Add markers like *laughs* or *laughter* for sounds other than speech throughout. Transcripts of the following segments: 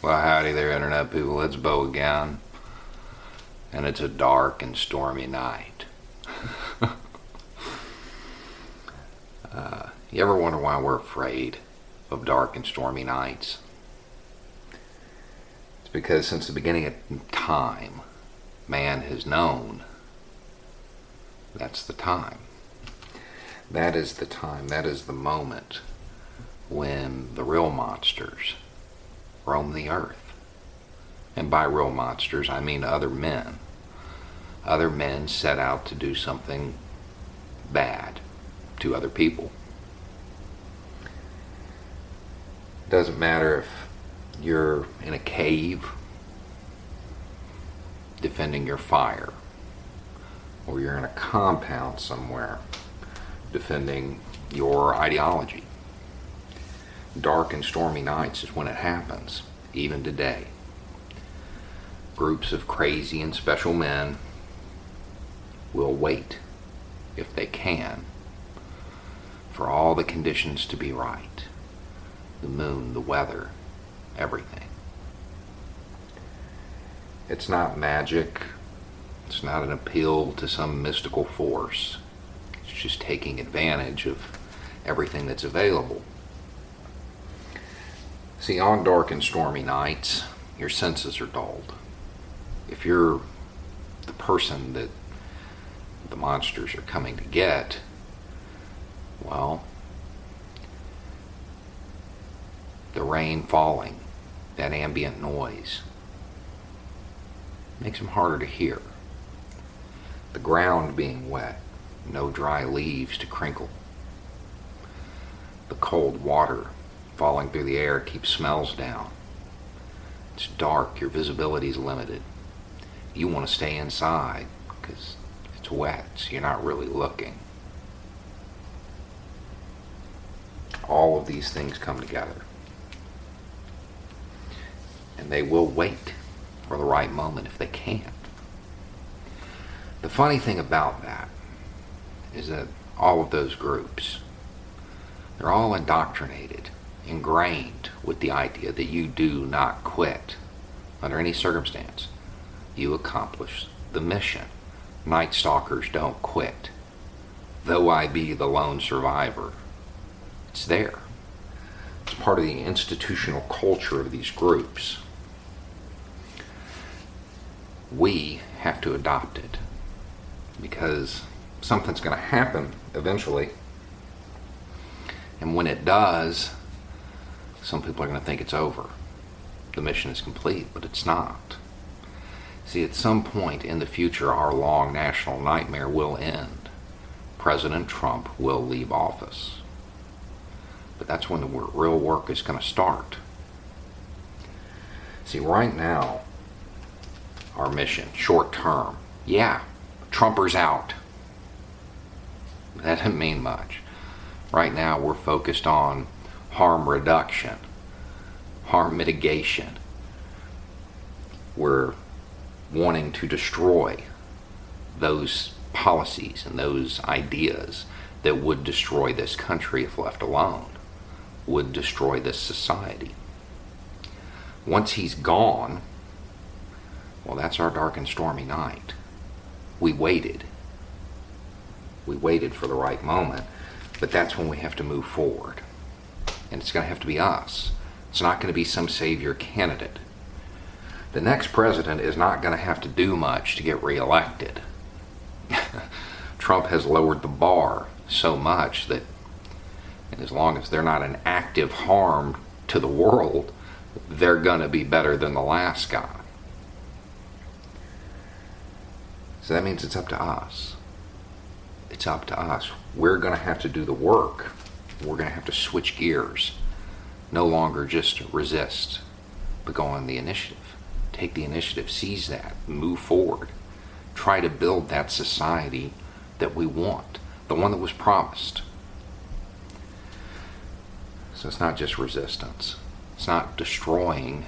Well, howdy there, Internet people. It's Beau again. And it's a dark and stormy night. *laughs* uh, you ever wonder why we're afraid of dark and stormy nights? It's because since the beginning of time, man has known that's the time. That is the time, that is the moment when the real monsters roam the earth. And by real monsters, I mean other men. Other men set out to do something bad to other people. Doesn't matter if you're in a cave defending your fire, or you're in a compound somewhere defending your ideology dark and stormy nights is when it happens, even today. Groups of crazy and special men will wait, if they can, for all the conditions to be right the moon, the weather, everything. It's not magic, it's not an appeal to some mystical force. It's just taking advantage of everything that's available See, on dark and stormy nights, your senses are dulled. If you're the person that the monsters are coming to get, well, the rain falling, that ambient noise, makes them harder to hear. The ground being wet, no dry leaves to crinkle. The cold water falling through the air keeps smells down. It's dark, your visibility is limited. You want to stay inside because it's wet, so you're not really looking. All of these things come together. And they will wait for the right moment if they can. The funny thing about that is that all of those groups, they're all indoctrinated ingrained with the idea that you do not quit under any circumstance. You accomplish the mission. Night Stalkers don't quit. Though I be the lone survivor, it's there. It's part of the institutional culture of these groups. We have to adopt it because something's going to happen eventually. And when it does, some people are going to think it's over. The mission is complete, but it's not. See, at some point in the future, our long national nightmare will end. President Trump will leave office. But that's when the real work is going to start. See, right now, our mission, short term, yeah, Trumpers out. That doesn't mean much. Right now, we're focused on harm reduction, harm mitigation. We're wanting to destroy those policies and those ideas that would destroy this country if left alone, would destroy this society. Once he's gone, well, that's our dark and stormy night. We waited. We waited for the right moment, but that's when we have to move forward and it's going to have to be us. It's not going to be some savior candidate. The next president is not going to have to do much to get reelected. *laughs* Trump has lowered the bar so much that, and as long as they're not an active harm to the world, they're going to be better than the last guy. So that means it's up to us. It's up to us. We're going to have to do the work we're going to have to switch gears. No longer just resist, but go on the initiative. Take the initiative, seize that, move forward. Try to build that society that we want, the one that was promised. So it's not just resistance, it's not destroying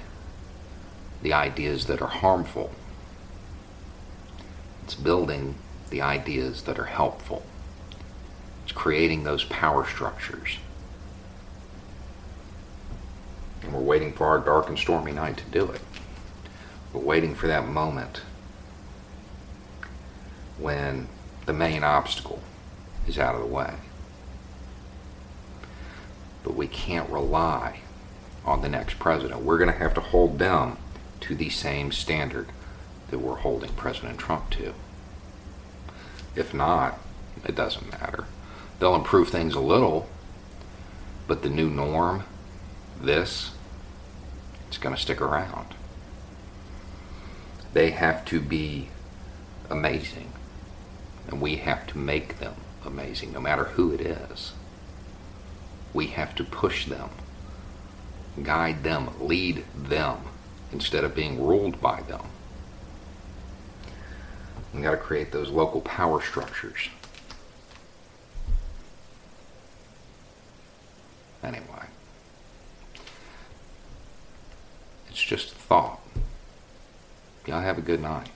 the ideas that are harmful, it's building the ideas that are helpful. It's creating those power structures. And we're waiting for our dark and stormy night to do it. We're waiting for that moment when the main obstacle is out of the way. But we can't rely on the next president. We're going to have to hold them to the same standard that we're holding President Trump to. If not, it doesn't matter. They'll improve things a little, but the new norm, this, it's going to stick around. They have to be amazing, and we have to make them amazing, no matter who it is. We have to push them, guide them, lead them, instead of being ruled by them. We've got to create those local power structures. Anyway, it's just a thought. Y'all have a good night.